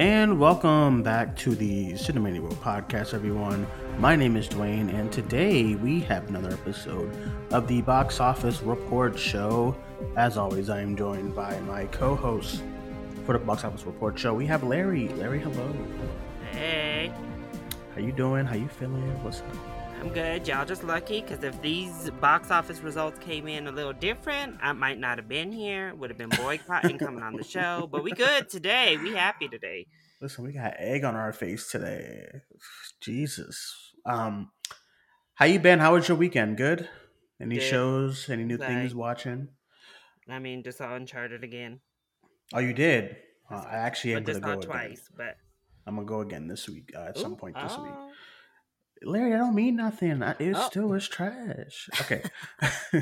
And welcome back to the Cinemania World podcast, everyone. My name is Duane, and today we have another episode of the Box Office Report Show. As always, I am joined by my co-host for the Box Office Report Show. We have Larry. Larry, hello. Hey, How you doing? How you feeling? What's up? I'm good. Y'all just lucky because if these box office results came in a little different, I might not have been here. Would have been boycotting coming on the show. But we good today. We happy today. Listen, we got egg on our face today. Jesus. Um, how you been? How was your weekend? Good. Any Good. shows? Any new things watching? I mean, just saw Uncharted again. Oh, you did. Uh, I actually am gonna go saw again. twice. But I'm gonna go again this week. Uh, at some point this week. Larry, I don't mean nothing. I- It Oh. still is trash. Okay. All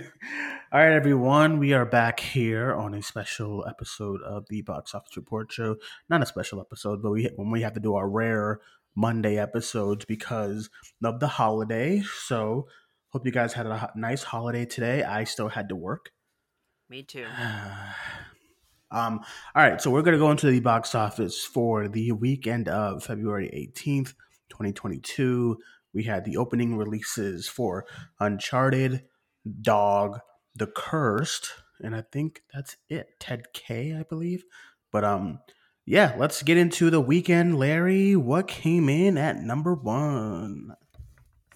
right, everyone. We are back here on a special episode of the Box Office Report Show. Not a special episode, but we when we have to do our rare Monday episodes because of the holiday. So, hope you guys had a nice holiday today. I still had to work. Me too. um, all right, so we're going to go into the box office for the weekend of February 18th, 2022. We had the opening releases for Uncharted, Dog, The Cursed, and I think that's it. Ted K, I believe. But um, yeah, let's get into the weekend. Larry, what came in at number one?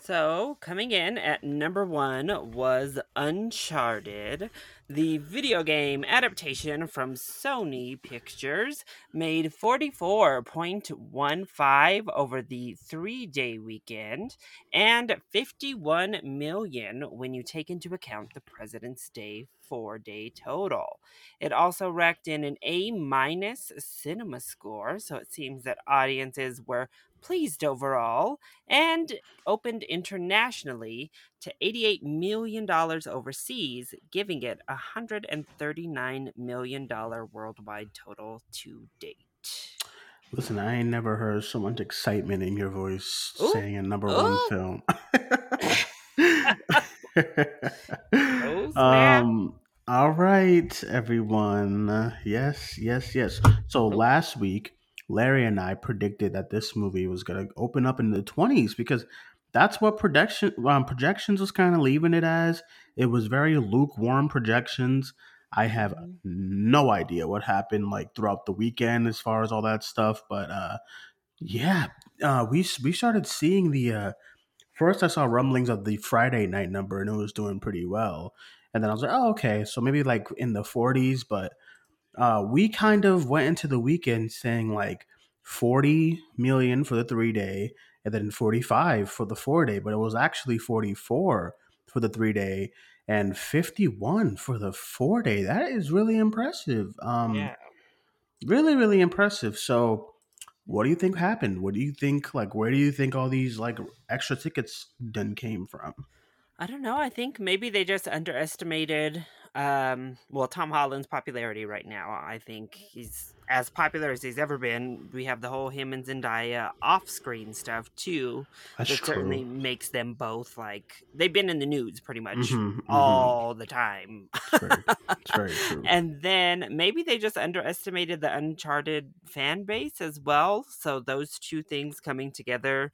So, coming in at number one was Uncharted. The video game adaptation from Sony Pictures made 44.15 over the three day weekend and 51 million when you take into account the President's Day four day total. It also racked in an A minus cinema score, so it seems that audiences were pleased overall and opened internationally to $88 million overseas, giving it a $139 million worldwide total to date. Listen, I ain't never heard so much excitement in your voice Ooh. saying a number one film. Oh, um all right, everyone. Yes, yes, yes. So last week, Larry and I predicted that this movie was going to open up in the 20s because that's what projection um, projections was kind of leaving it as. It was very lukewarm projections. I have Mhm. no idea what happened like throughout the weekend as far as all that stuff, but uh yeah, uh we we started seeing the uh first I saw rumblings of the Friday night number and it was doing pretty well. And then I was like, "Oh, okay, so maybe like in the 40s, but uh we kind of went into the weekend saying like 40 million for the 3 day and then 45 for the 4 day, but it was actually 44 for the 3 day and 51 for the 4 day. That is really impressive. Um yeah. really really impressive so what do you think happened what do you think like where do you think all these like extra tickets then came from I don't know. I think maybe they just underestimated um well Tom Holland's popularity right now. I think he's as popular as he's ever been. We have the whole him and Zendaya off-screen stuff too. that's that certainly makes them both like they've been in the news pretty much Mhm, mhm. all the time. it's very, it's very true And then maybe they just underestimated the Uncharted fan base as well. So those two things coming together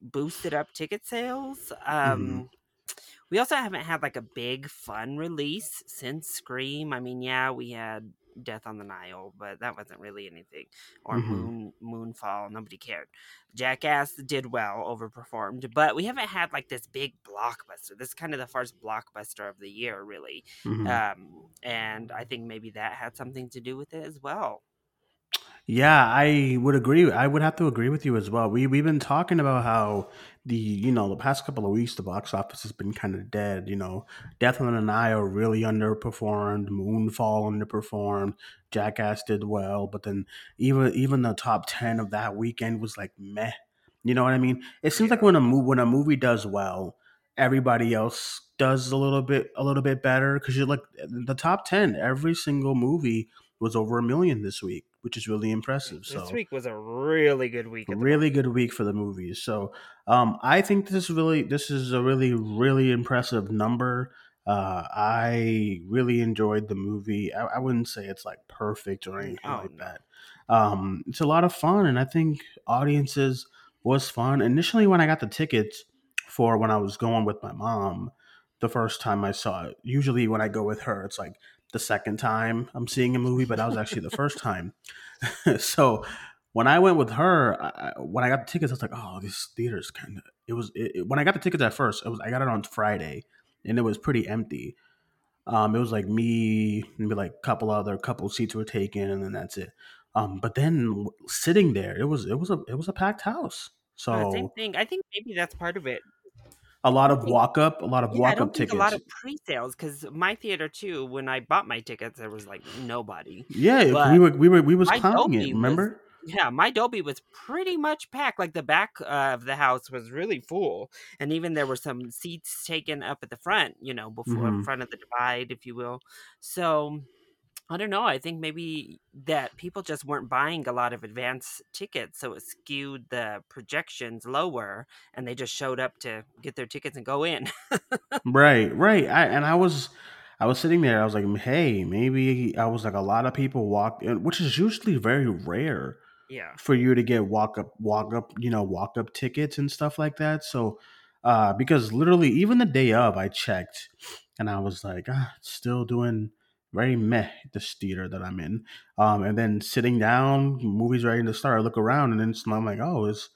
boosted up ticket sales. Um, We also haven't had like a big fun release since Scream. I mean, yeah, we had Death on the Nile, but that wasn't really anything. Or Mhm. Moon Moonfall, nobody cared. Jackass did well, overperformed, but we haven't had like this big blockbuster. This is kind of the first blockbuster of the year, really. Mhm. Um, and I think maybe that had something to do with it as well. Yeah, I would agree. I would have to agree with you as well. We we've been talking about how the you know the past couple of weeks the box office has been kind of dead. You know, Death on the Nile really underperformed. Moonfall underperformed. Jackass did well, but then even even the top ten of that weekend was like meh. You know what I mean? It seems like when a movie when a movie does well, everybody else does a little bit a little bit better because you're like the top ten. Every single movie was over a million this week, which is really impressive. So This week was a really good week. really good week for the movies. So um, I think this is really this is a really really impressive number. Uh, I really enjoyed the movie. I, I wouldn't say it's like perfect or anything Oh, like that. Um, it's a lot of fun, and I think audiences was fun. Initially, when I got the tickets for when I was going with my mom, the first time I saw it. Usually, when I go with her, it's like the second time I'm seeing a movie, but that was actually the first time. so when I went with her, I, when I got the tickets, I was like, "Oh, this theater's kind of." It was it, it- when I got the tickets at first. It was I got it on Friday, and it was pretty empty. Um, it was like me, maybe like a couple other couple seats were taken, and then that's it. Um, but then sitting there, it was it was a it was a packed house. Uh, same thing. I think maybe that's part of it. A lot of walk up, a lot of Yeah, walk up tickets. a lot of pre-sales because my theater too. When I bought my tickets, there was like nobody. Yeah, we were we were we was my clowning it. Dolby was Remember? yeah, my Dolby was pretty much packed. Like the back uh, of the house was really full, and even there were some seats taken up at the front. You know, before hmm front of the divide, if you will. So I don't know. I think maybe that people just weren't buying a lot of advance tickets, so it skewed the projections lower, and they just showed up to get their tickets and go in. Right, right. I and I was I was sitting there. I was like, hey, maybe I was like a lot of people walk in, which is usually very rare yeah, for you to get walk up walk up you know walk up tickets and stuff like that so uh because literally even the day of i checked and i was like ah, still doing very meh this theater that i'm in. Um and then sitting down movies ready to start i look around and then i'm like oh it's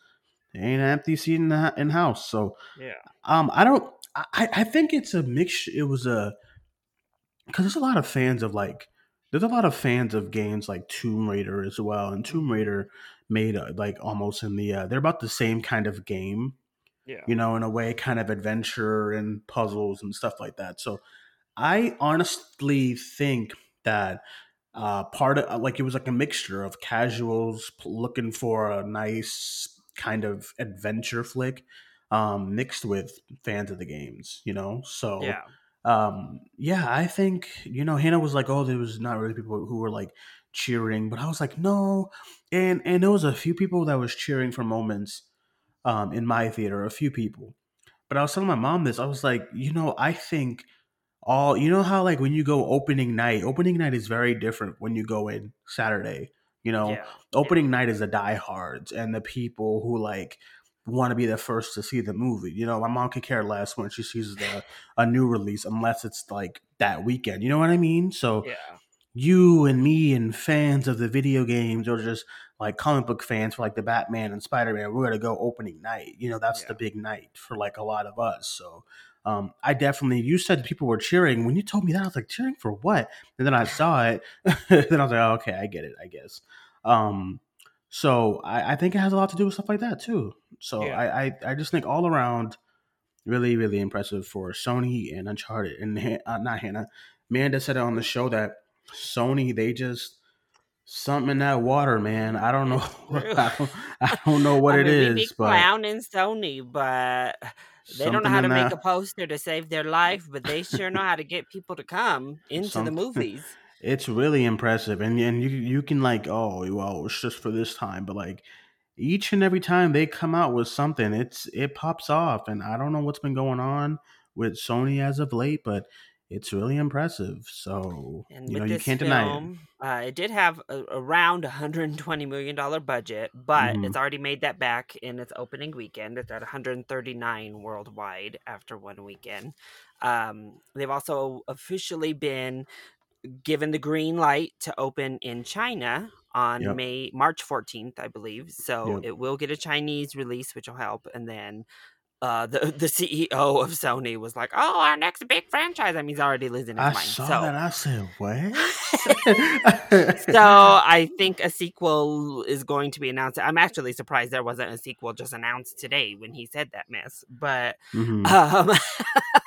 ain't an empty seat in the in house. So yeah, um i don't i i think it's a mix it was a because there's a lot of fans of like there's a lot of fans of games like Tomb Raider as well, and Tomb hmm Raider made uh, like almost in the uh, they're about the same kind of game, yeah, you know, in a way, kind of adventure and puzzles and stuff like that. So I honestly think that uh, part of like it was like a mixture of casuals looking for a nice kind of adventure flick, um, mixed with fans of the games, you know. So yeah, um, yeah, I think you know Hannah was like, oh, there was not really people who were like cheering, but I was like, no, and and there was a few people that was cheering for moments um in my theater, a few people. But I was telling my mom this. I was like, you know, I think all you know how like when you go opening night, opening night is very different when you go in Saturday. You know, yeah, yeah, opening night is the diehards and the people who like want to be the first to see the movie. You know, my mom could care less when she sees the a new release unless it's like that weekend. You know what I mean? So yeah, you and me and fans of the video games or just like comic book fans for like the Batman and Spider Man, we're gonna go opening night. You know, that's the big night for like a lot of us. So um, I definitely you said people were cheering. When you told me that, I was like, cheering for what? And then I saw it. then I was like, oh, okay, I get it, I guess. Um, so I, I think it has a lot to do with stuff like that too. So yeah. I, I, I just think all around really, really impressive for Sony and Uncharted. And uh, not Hannah, Amanda said it on the show that Sony they just something in that water, man. I don't know. I don't, I don't know what I it mean, is, but clowning Sony, but they don't know how to make a poster to save their life, but they sure know how to get people to come into the movies. It's really impressive, and and you you can like oh well it's just for this time, but like each and every time they come out with something, it's it pops off, and I don't know what's been going on with Sony as of late, but it's really impressive. So And you know you can't deny it. uh, it did have a, around $120 million budget, but hmm it's already made that back in its opening weekend. It's at 139 worldwide after one weekend. Um, they've also officially been given the green light to open in China on Yep. May March 14th, I believe. So Yep. it will get a Chinese release, which will help. And then uh, the the CEO of Sony was like, "Oh, our next big franchise." I mean, he's already losing his I mind. saw So that. I said, "What?" so I think a sequel is going to be announced. I'm actually surprised there wasn't a sequel just announced today when he said that mess. But hmm um,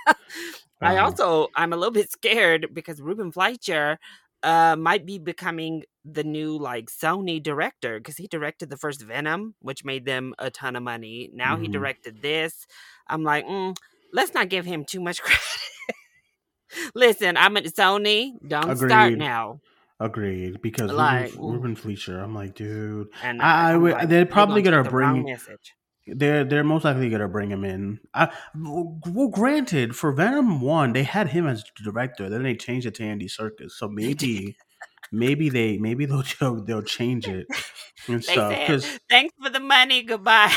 I also I'm a little bit scared because Ruben Fleischer uh might be becoming the new like Sony director because he directed the first Venom, which made them a ton of money. Now he hmm directed this. I'm like, mm, let's not give him too much credit. Listen, I'm at Sony. Don't start now. Agreed. Because Ruben, Like, mm, Ruben Fleischer, I'm like, dude, and I, I I'm would- like, they're probably gonna the bring. message. They're they're most likely gonna bring him in. I, well, granted, for Venom one, they had him as director. Then they changed it to Andy Serkis. So maybe, maybe they maybe they'll they'll change it and stuff. said, "Thanks for the money, goodbye."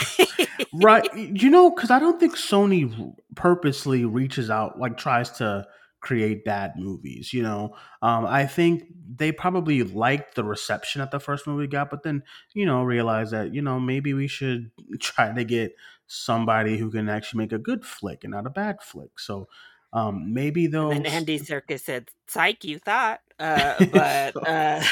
right, you know, because I don't think Sony purposely reaches out like tries to create bad movies. You know, um, I think they probably liked the reception that the first movie got, but then you know realized that you know maybe we should try to get somebody who can actually make a good flick and not a bad flick. So um, maybe and they'll then Andy Serkis said, "Psych, you thought," uh, but So- uh,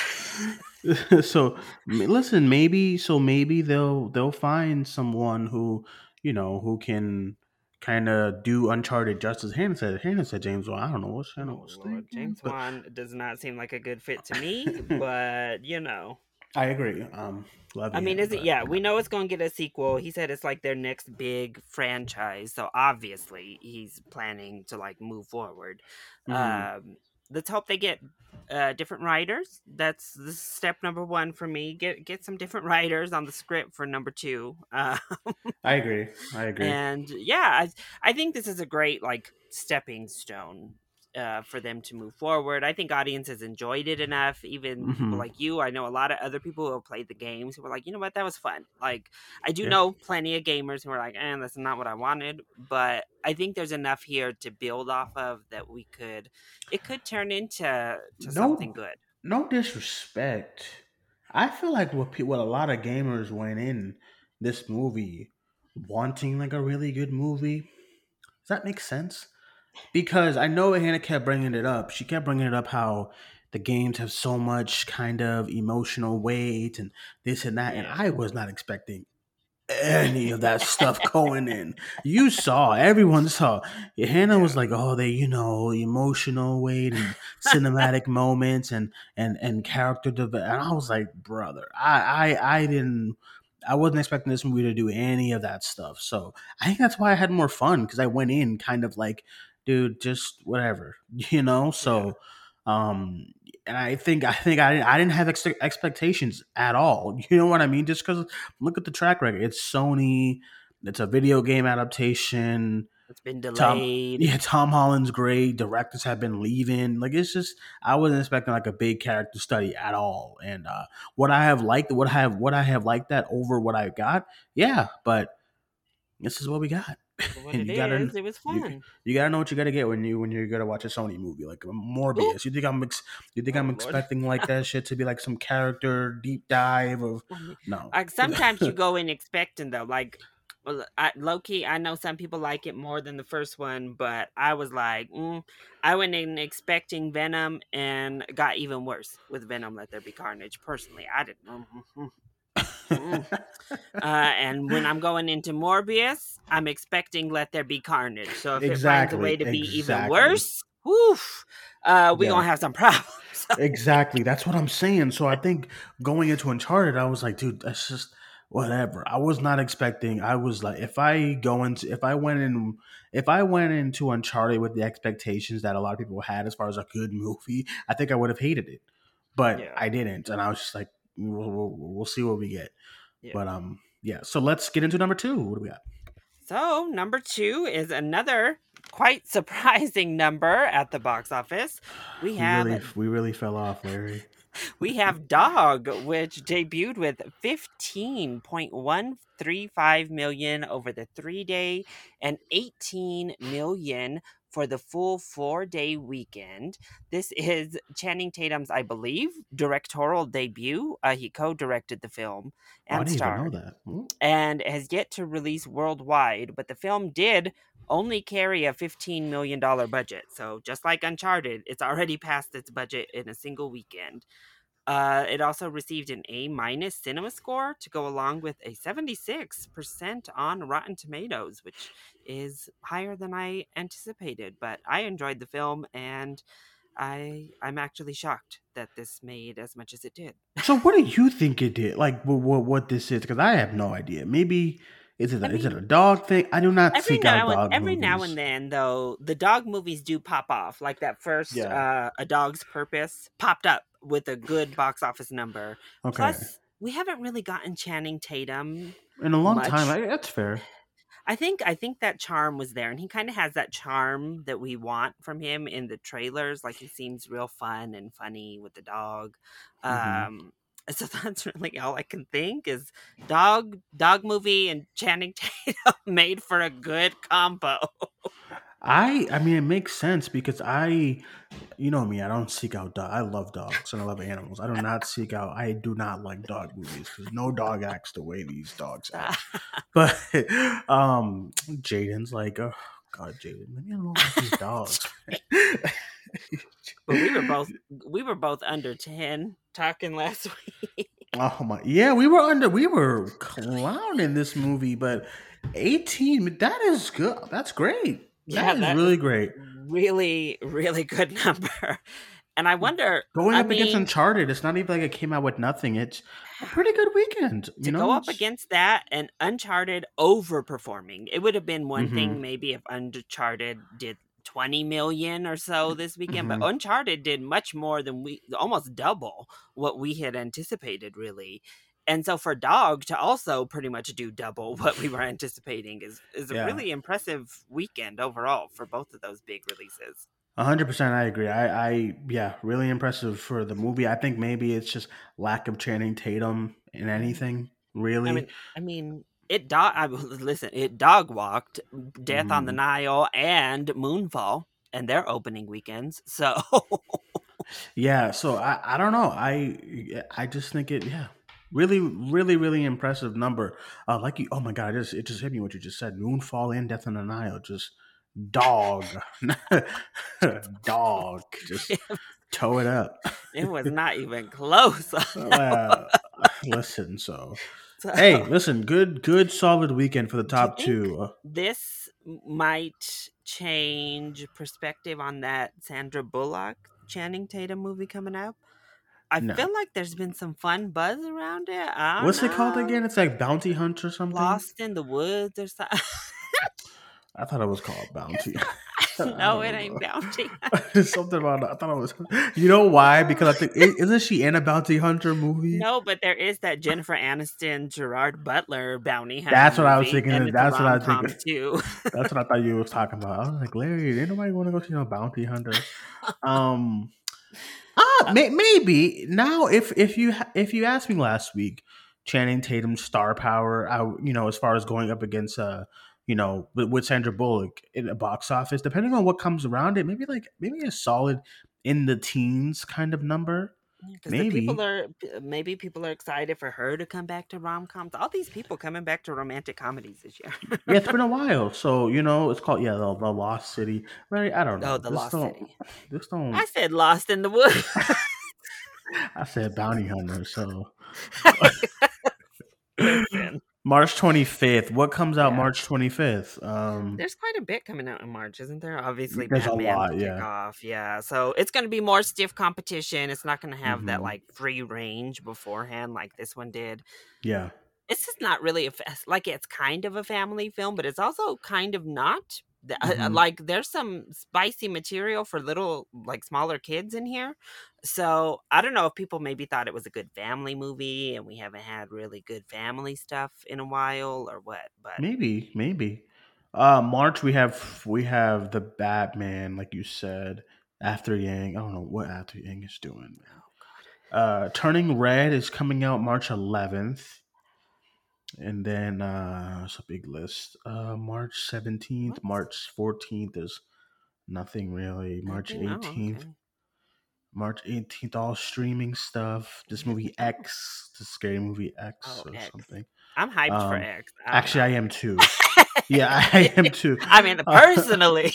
so listen maybe so maybe they'll they'll find someone who you know who can kind of do uncharted justice hannah said hannah said james Wan. i don't know what hannah oh, was thinking James but Wan does not seem like a good fit to me. but you know, i agree um love I mean, is it? Yeah, we know it's going to get a sequel. He said it's like their next big franchise, so obviously he's planning to like move forward. Mhm. Um, let's hope they get uh, different writers. That's is step number one for me. Get get some different writers on the script for number two. Uh, i agree i agree and yeah, I I think this is a great like stepping stone. Uh, for them to move forward, I think audiences enjoyed it enough. Even people Mhm. like you, I know a lot of other people who have played the games who were like, you know what, that was fun. Like, I do Yeah. know plenty of gamers who are like, eh, that's not what I wanted. But I think there's enough here to build off of that we could, it could turn into to No. something good. no disrespect i feel like what, what a lot of gamers went in this movie wanting like a really good movie does that make sense because I know Hannah kept bringing it up. She kept bringing it up how the games have so much kind of emotional weight and this and that, and I was not expecting any of that stuff going in. You saw, everyone saw. Hannah was like, "Oh, they, you know, emotional weight and cinematic moments and and and character development." And I was like, "Brother, I I I didn't." I wasn't expecting this movie to do any of that stuff. So I think that's why I had more fun because I went in kind of like, dude, just whatever, you know. So, um, and I think I think I didn't I didn't have ex- expectations at all. You know what I mean? Just because look at the track record, it's Sony. It's a video game adaptation. It's been Tom, delayed. yeah, Tom Holland's great. Directors have been leaving. Like it's just I wasn't expecting like a big character study at all. And uh what I have liked, what I have, what I have liked that over what I got, yeah. But this is what we got. What it you gotta- is, it was you- fun. You gotta know what you gotta get when you when you're gonna watch a Sony movie like Morbius. You think I'm ex- you think Oh, I'm Lord. expecting like that shit to be like some character deep dive of no. Like sometimes you go in expecting though, like well, I, low key. I know some people like it more than the first one, but I was like, mm, I went in expecting Venom and got even worse with Venom. Let there be carnage. Personally, I didn't. mm, mm, mm. Uh, and when I'm going into Morbius, I'm expecting Let There Be Carnage. So if it finds a way to be even worse, woof, uh, we Yeah. gonna have some problems. exactly. That's what I'm saying. So I think going into Uncharted, I was like, dude, that's just whatever. I was not expecting. I was like, if I go into, if I went in, if I went into Uncharted with the expectations that a lot of people had as far as a good movie, I think I would have hated it. But Yeah. I didn't, and I was just like, we'll, we'll, we'll see what we get. Yeah. But um, yeah. So let's get into number two. What do we got? So, number two is another quite surprising number at the box office. We have really, we really fell off, Larry. we have Dog, which debuted with 15.135 million over the three day and 18 million for the full four day weekend. This is Channing Tatum's, I believe, directorial debut. Uh, he co directed the film Oh, I and didn't starred that. And has yet to release worldwide. But the film did only carry a $15 million budget. So just like Uncharted, it's already passed its budget in a single weekend. Uh, it also received an A minus cinema score to go along with a 76% on Rotten Tomatoes, which is higher than I anticipated. But I enjoyed the film and I I'm actually shocked that this made as much as it did. So what do you think it did? Like what what, what this is? Because I have no idea. Maybe is it a, I is it a dog thing? I do not every seek out now and dog every now and then though the dog movies do pop off like that first Yeah. uh a dog's purpose popped up with a good box office number Okay. plus we haven't really gotten channing tatum in a long much. time. I, that's fair. I think I think that charm was there, and he kind of has that charm that we want from him in the trailers. Like he seems real fun and funny with the dog. Mhm. Um, so that's really all I can think is dog dog movie and Channing Tatum made for a good combo. I I mean it makes sense because I you know me, I don't seek out dog. I love dogs and I love animals. I do not seek out I do not like dog movies because no dog acts the way these dogs act. But um Jaden's like, oh god, Jaden, leave me alone with these dogs. but we were both we were both under ten talking last week. Oh my yeah, we were under we were clowning this movie, but 18, that is good. That's great. Yeah, that is that really great. really really good number. And I wonder Going I up against Uncharted, it's not even like it came out with nothing. It's a pretty good weekend. You to know, go up against that and Uncharted overperforming. It would have been one Mm-hmm. thing maybe if Uncharted did 20 million or so this weekend, Mhm. but Uncharted did much more than we almost double what we had anticipated, really. And so for Dog to also pretty much do double what we were anticipating is is a Yeah. really impressive weekend overall for both of those big releases. A hundred percent, I agree. I, I, yeah, really impressive for the movie. I think maybe it's just lack of Channing Tatum in anything. Really, I mean, I mean, it dog. I listen. It dog walked Death on the Mhm. Nile and Moonfall and their opening weekends. So yeah. So I, I don't know. I, I just think it, yeah, really, really, really impressive number. Uh, like you, oh my god, it just it just hit me what you just said. Moonfall and Death on the Nile, just dog, dog, just toe it up. it was not even close. Listen, so So, hey, listen, good, good, solid weekend for the top two. Uh, this might change perspective on that Sandra Bullock Channing Tatum movie coming up. I No. feel like there's been some fun buzz around it. What's it called again? It's like Bounty Hunt or something. Lost in the woods or something. I thought it was called Bounty. No, it ain't know. bounty. something about. I thought it was. You know why? Because I think isn't she in a Bounty Hunter movie? No, but there is that Jennifer Aniston, Gerard Butler bounty hunter. That's what I was thinking, that's what I was thinking. too. That's what I thought you was talking about. I was like, Larry, ain't nobody want to go see no Bounty Hunter. Um, may, maybe now if if you if you asked me last week, Channing Tatum's star power, I you know as far as going up against uh you know with, with Sandra Bullock in a box office, depending on what comes around it, maybe like maybe a solid in the teens kind of number. Because the people Maybe. are maybe people are excited for her to come back to rom coms. All these people coming back to romantic comedies this year. Yeah, it's been a while, so you know it's called yeah the, the Lost City. Larry, I don't oh, know. oh, the This Lost don't- City. This don't. I said Lost in the Woods. I said bounty hunter. So Listen, March 25th. What comes out Yeah. March 25th? Um, there's quite a bit coming out in March, isn't there? Obviously, There's a lot, yeah. off. Yeah, so it's going to be more stiff competition. It's not going to have that Mhm. like free range beforehand like this one did. yeah. it's just not really a fa- like it's kind of a family film, but it's also kind of not. Uh, Mhm. Like there's some spicy material for little like smaller kids in here, so I don't know if people maybe thought it was a good family movie, and we haven't had really good family stuff in a while, or what. But Maybe, maybe. Uh, March we have we have the Batman, like you said. After Yang, I don't know what After Yang is doing. oh Uh, Turning Red is coming out March 11th. And then uh it's a big list. Uh March 17th, March 14th is nothing really. March oh, 18th. okay. March 18th, all streaming stuff. This movie X, the scary movie X Oh, or X. something. I'm hyped for Um, X. I Actually, know. I am too. yeah, I am too. I mean, personally,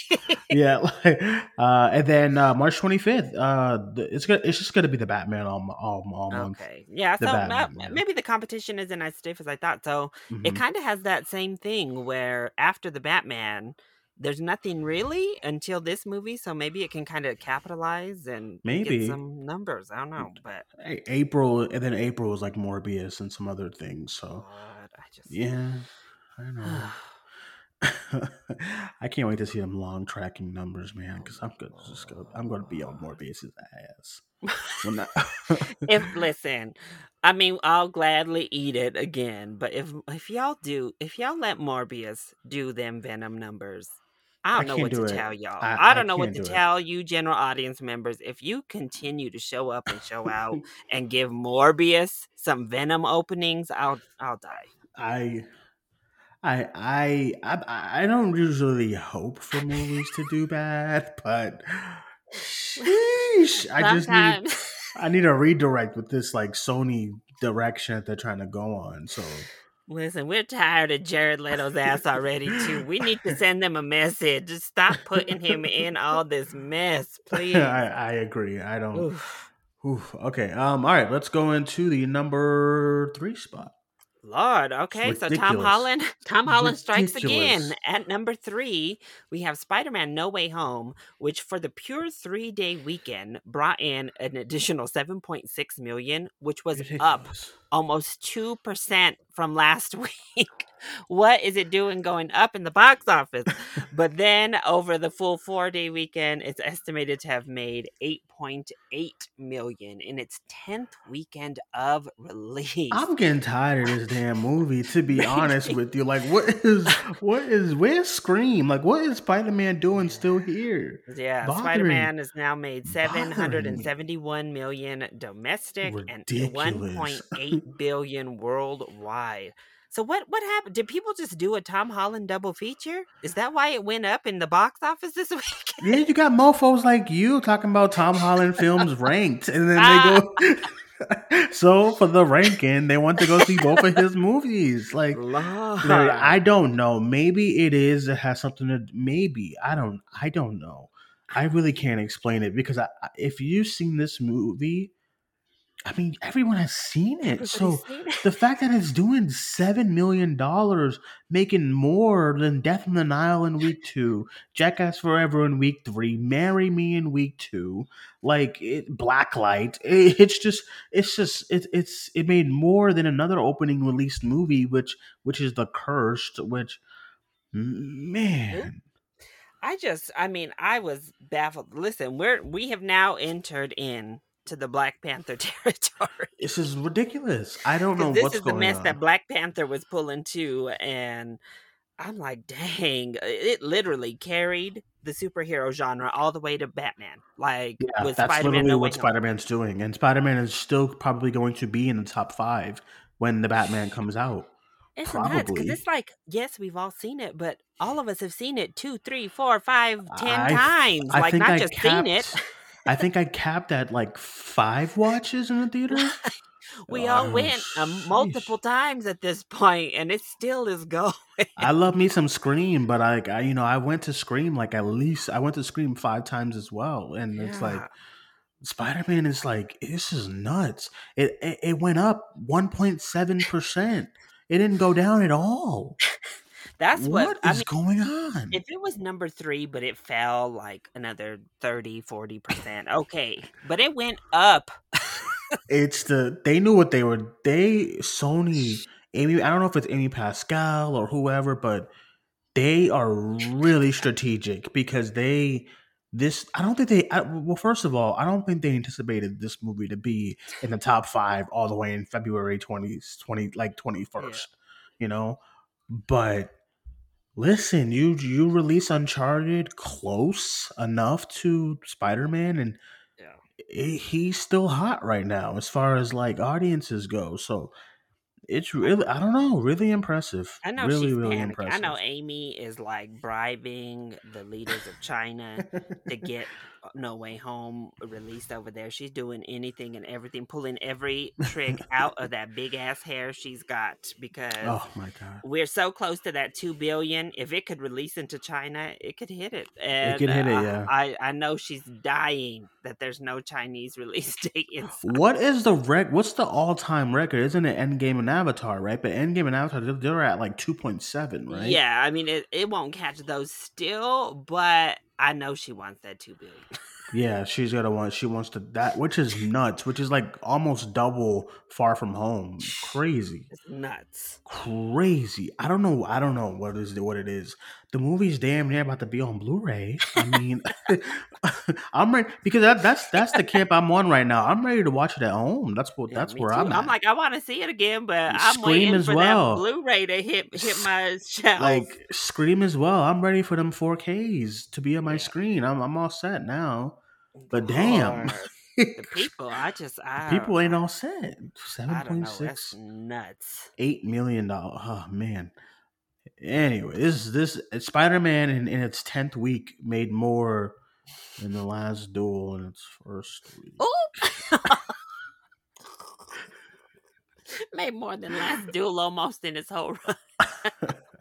yeah, like, uh, and then uh, March 25th, uh, the- it's gonna, it's just gonna be the Batman all, all, all month. okay, yeah. The So Batman maybe the competition isn't as stiff as I thought. So it Mhm. kind of has that same thing where after the Batman, there's nothing really until this movie. So maybe it can kind of capitalize and Maybe. get some numbers. I don't know, but A- April, and then April was like Morbius and some other things. So God, I just yeah, I know. I can't wait to see them long tracking numbers, man. Oh because I'm good. Just gonna, I'm going to be on Morbius's ass. That- if listen, I mean, I'll gladly eat it again. But if if y'all do, if y'all let Morbius do them Venom numbers, I don't I know what to it. tell y'all. I- I, I don't know what to do it. tell you, general audience members. If you continue to show up and show out and give Morbius some Venom openings, I'll I'll die. I, I, I, I, I don't usually hope for movies to do bad, but sheesh, I just need, I need a redirect with this like Sony direction that they're trying to go on. So Listen, we're tired of Jared Leto's ass already, too. We need to send them a message. Just stop putting him in all this mess, please. I, I agree. I don't. Oof. Oof, okay. Um. All right. Let's go into the number three spot. Lord, okay, so Tom. Holland, Tom Holland strikes again. At number three, we have Spider-Man: No Way Home, which for the pure three-day weekend brought in an additional 7.6 million, which was up almost 2% from last week. What is it doing going up in the box office? but then over the full four day weekend, it's estimated to have made 8.8 million in its 10th weekend of release. I'm getting tired of this damn movie. To be honest with you, like, what is, what is, where's Scream? Like, what is Spider Man doing still here? yeah, Spider Man has now made 771 million domestic Ridiculous. and 1.8 billion worldwide. So what what happened? Did people just do a Tom Holland double feature? Is that why it went up in the box office this week? Yeah, you got mofos like you talking about Tom Holland films ranked, and then Ah. they go. so for the ranking, they want to go see both of his movies. Like. I don't know. Maybe it is. It has something to. Maybe I don't. I don't know. I really can't explain it because I- if you've seen this movie, I mean, everyone has seen it. So seen it. the fact that it's doing seven million dollars, making more than Death on the Nile in week two, Jackass Forever in week three, Marry Me in week two, like it, Blacklight, it, it's just, it's just, it, it's, it made more than another opening released movie, which, which is The Cursed, which, man, I just, I mean, I was baffled. Listen, we're we have now entered in to the Black Panther territory. this is ridiculous. I don't know 'Cause this is the mess on. that Black Panther was pulling too, and I'm like, dang, it literally carried the superhero genre all the way to Batman. Like Yeah, that's Spider-Man literally No what Spider Man's doing, and Spider Man is still probably going to be in the top five when the Batman comes out. It's nuts because it's like, yes, we've all seen it, but all of us have seen it two, three, four, five, ten I- times. I like not I just capped, seen it. I think I capped at like five watches in the theater. We all Oh, went um, multiple times at this point, and it still is going. I love me some Scream, but I, I, you know, I went to Scream like at least I went to Scream five times as well, and it's like Spider Man is like this is nuts. It it, it went up one point seven percent. It didn't go down at all. That's what, what I is mean. going on? If it was number three, but it fell like another 30, 40%, okay. But it went up. it's the they knew what they were. They Sony Amy. I don't know if it's Amy Pascal or whoever, but they are really strategic because they this. I don't think they. I, well, first of all, I don't think they anticipated this movie to be in the top five all the way in February 20, 20 like twenty first. You know, but listen, you you release Uncharted close enough to Spider Man and Yeah. i- he's still hot right now as far as like audiences go. So it's really I don't know, really impressive. I know really, she's really panicking. impressive. I know Amy is like bribing the leaders of China to get No Way Home released over there. She's doing anything and everything, pulling every trick out of that big ass hair she's got because oh my god. we're so close to that two billion. If it could release into China, it could hit it. And could hit it, uh, yeah. I I know she's dying that there's no Chinese release date in. What is the rec? What's the all-time record? Isn't it Endgame and Avatar, right? But Endgame and Avatar, they're- they're at like two point seven, right? Yeah, I mean it, it won't catch those still, but I know she wants that two billion. Yeah, she's gonna want. She wants to that, which is nuts. Which is like almost double Far From Home. Crazy. It's nuts. Crazy. I don't know. I don't know what is what it is. The movie's damn near about to be on Blu-ray. I mean, I'm ready because that, that's that's the camp I'm on right now. I'm ready to watch it at home. That's what Yeah, that's where too. I'm at. I'm like, I want to see it again, but I'm Scream waiting as for well. that Blu-ray to hit hit my shelf. like Scream as well. I'm ready for them 4Ks to be on my Yeah. screen. I'm I'm all set now. But damn, the people, I just, I people ain't all set. Seven point six. nuts. eight million dollars. Oh man. Anyway, this this uh, Spider Man in, in its tenth week made more than the last duel in its first week. Ooh. Made more than last duel almost in its whole run.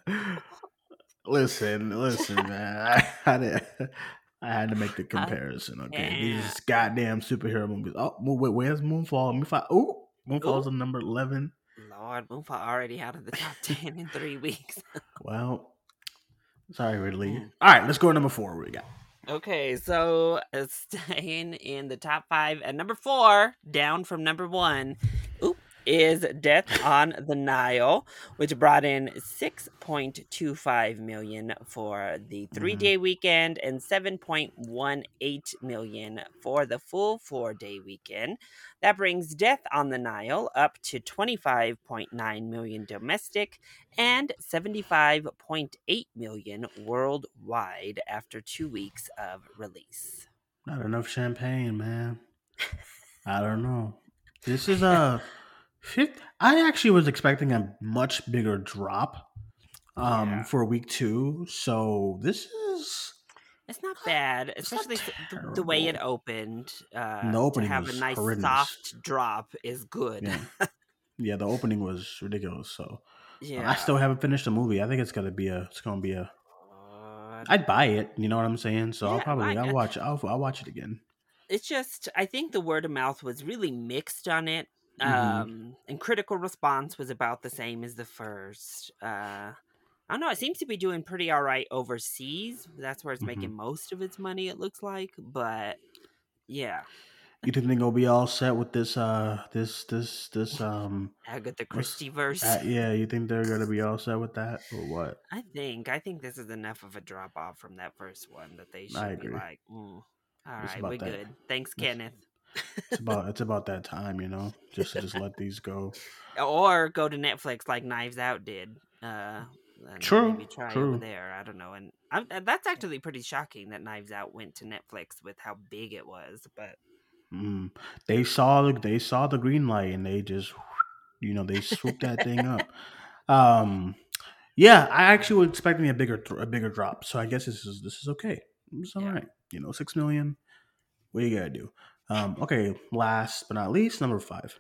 listen, listen, man. I had to, I had to make the comparison. Okay, yeah. these goddamn superhero movies. Oh, wait, where's Moonfall? Moonfall. Oh, Moonfall's Ooh. on number eleven. Lord, Moonfall already out of the top ten in three weeks. Well, sorry, Ridley. Mm. All right, let's go to number four. What we got? Okay, so uh, staying in the top five at number four, down from number one, oop, is Death on the Nile, which brought in 6.25 million for the mm-hmm. three day weekend and 7.18 million for the full four day weekend. That brings Death on the Nile up to 25.9 million domestic and 75.8 million worldwide after two weeks of release. Not enough champagne, man. I don't know. This is a fifth. I actually was expecting a much bigger drop um Yeah. for week two. So this is It's not bad, It's not especially s- the, way it opened. Uh, The to opening have a nice horrendous. soft drop is good. yeah. yeah, the opening was ridiculous. So Yeah. I still haven't finished the movie. I think it's gonna be a it's gonna be a I'd buy it, you know what I'm saying? So I'll probably I'll watch I'll I'll watch it again. it's just I think the word of mouth was really mixed on it. Mhm. Um and critical response was about the same as the first. Uh I don't know, it seems to be doing pretty all right overseas. That's where it's Mhm. making most of its money, it looks like. But yeah. You think they're gonna be all set with this uh this this this um Agatha Christie verse. uh, yeah, you think they're gonna be all set with that or what? I think I think this is enough of a drop off from that first one that they should be like, mm, all right, we're that. good. Thanks, Kenneth. It's about it's about that time, you know, just to just let these go. or go to Netflix like Knives Out did. Uh, True, Maybe try true. over there. I don't know. And I, and that's actually pretty shocking that Knives Out went to Netflix with how big it was. But Mm. They saw the they saw the green light and they just you know they swooped that thing up. Um, yeah, I actually was expecting a bigger a bigger drop, so I guess this is this is okay. It's all Yeah. right. You know, six million. What you gotta do? Um, okay, last but not least, number five.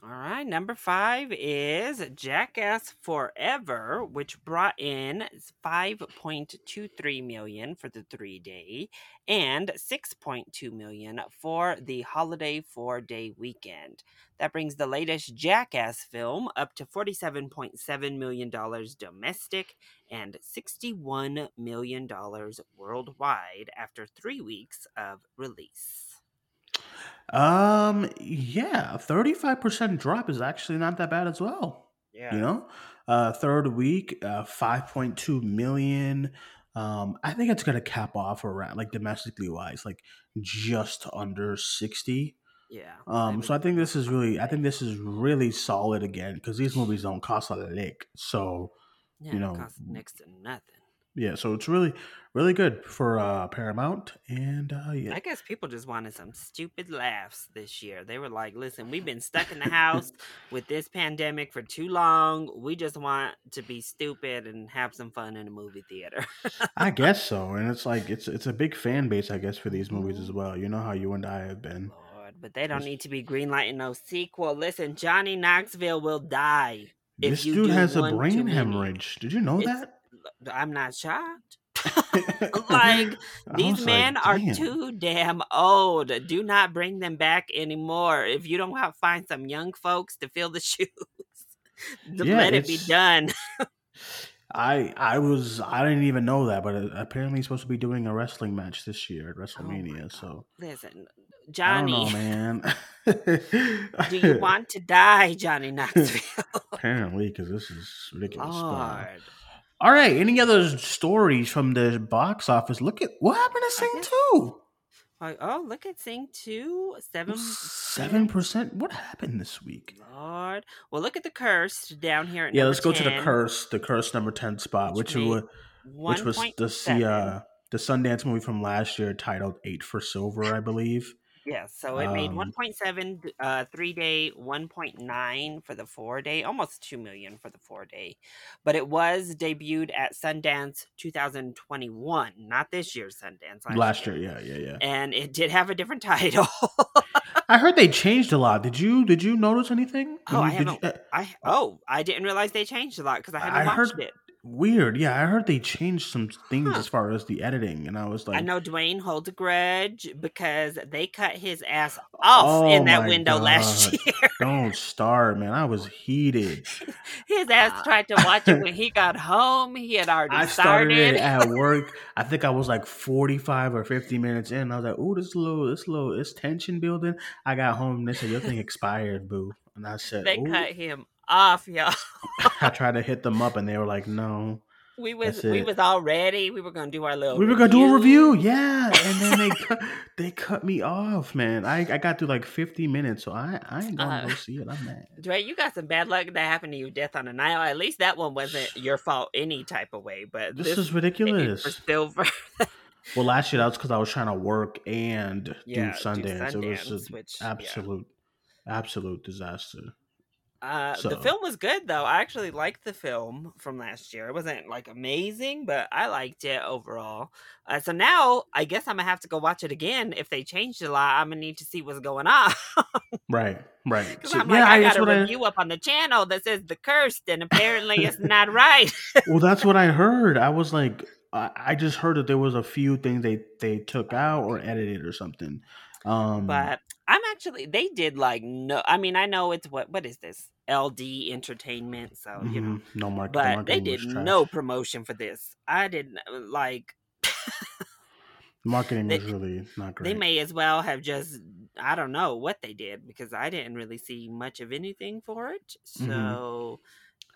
all right, number five is Jackass Forever, which brought in five point two three million for the three day and six point two million for the holiday four day weekend. That brings the latest Jackass film up to $47.7 million domestic and $61 million worldwide after three weeks of release. Um, yeah, thirty five percent drop is actually not that bad as well. Yeah. You know, uh, third week, uh, five point two million. Um, I think it's gonna cap off around like domestically wise, like just under sixty. Yeah. Um, so I think this is really, I think this is really solid again because these movies don't cost a lick. So yeah, you it know, costs next to nothing. Yeah, so it's really, really good for uh, Paramount, and uh, yeah, I guess people just wanted some stupid laughs this year. They were like, listen, we've been stuck in the house with this pandemic for too long. We just want to be stupid and have some fun in a movie theater. I guess so. And it's like it's it's a big fan base, I guess, for these movies as well. You know how you and I have been. Lord, but they don't need to be greenlighting no sequel. Listen, Johnny Knoxville will die. if This dude has a brain hemorrhage. Did you know It's- that? I'm not shocked. Like these men like, are too damn old. Do not bring them back anymore. If you don't have find some young folks to fill the shoes, Yeah, let it be done. I I was I didn't even know that, but uh, apparently he's supposed to be doing a wrestling match this year at Oh WrestleMania. God. so Listen, don't know, Johnny, man. do you want to die, Johnny Knoxville? apparently, because this is ridiculous. Lord. All right. Any other stories from the box office? Look at what happened to Sing Two. Like, oh, look at Sing 2, 7 Seven percent. What happened this week? Lord. Well, look at the curse down here at Yeah, let's go to the curse. The curse number ten spot, which was which was the 1.7. uh, the Sundance movie from last year titled Eight for Silver, I believe. Yes, so it made Um, 1.7 uh 3 day, 1.9 for the 4 day, almost 2 million for the 4 day. But it was debuted at Sundance 2021, not this year's Sundance last, Last year, yeah, yeah, yeah. And it did have a different title. I heard they changed a lot. Did you did you notice anything? Oh, I Did you- haven't- uh, I oh, I didn't realize they changed a lot cuz I haven't I watched heard it. Weird. Yeah, I heard they changed some things Huh. as far as the editing, and I was like, I know Duane holds a grudge because they cut his ass off Oh in that window last year. "Don't start, man." I was heated. His ass tried to watch it when he got home. He had already I started started. it at work. I think I was like forty five or fifty minutes in. I was like, "Ooh, this little, this little, this tension building." I got home and they said, "Your thing expired, boo," and I said, they "Ooh." cut him off, y'all. I tried to hit them up, and they were like, "No." We was we was all ready. We were gonna do our little. we were gonna do a review, yeah, and then they cut, they cut me off, man. I, I got through like fifty minutes, so I I ain't gonna Uh, go see it. I'm mad. Dre, you got some bad luck that happened to you. Death on the Nile. At least that one wasn't your fault any type of way. But This, this, is for ridiculous. silver. Well, last year that was because I was trying to work and Yeah, do do Sundance. It was Sundance, an which- yeah. absolute, absolute disaster. Uh, So- The film was good though. I actually liked the film from last year. It wasn't like amazing, but I liked it overall. Uh, so now I guess I'm gonna have to go watch it again. If they changed a lot, I'm gonna need to see what's going on. Right, right. So, I'm like, yeah, I got a what I- review up on the channel that says the cursed, and apparently it's not right. well, that's what I heard. I was like, I, I just heard that there was a few things they they took out or edited or something. Um, but I'm actually they did like no. I mean, I know it's what what is this LD Entertainment, so you know, mhm, no market. but they did no promotion for this. I didn't like. marketing they- was really not great. They may as well have just I don't know what they did because I didn't really see much of anything for it. Mhm. So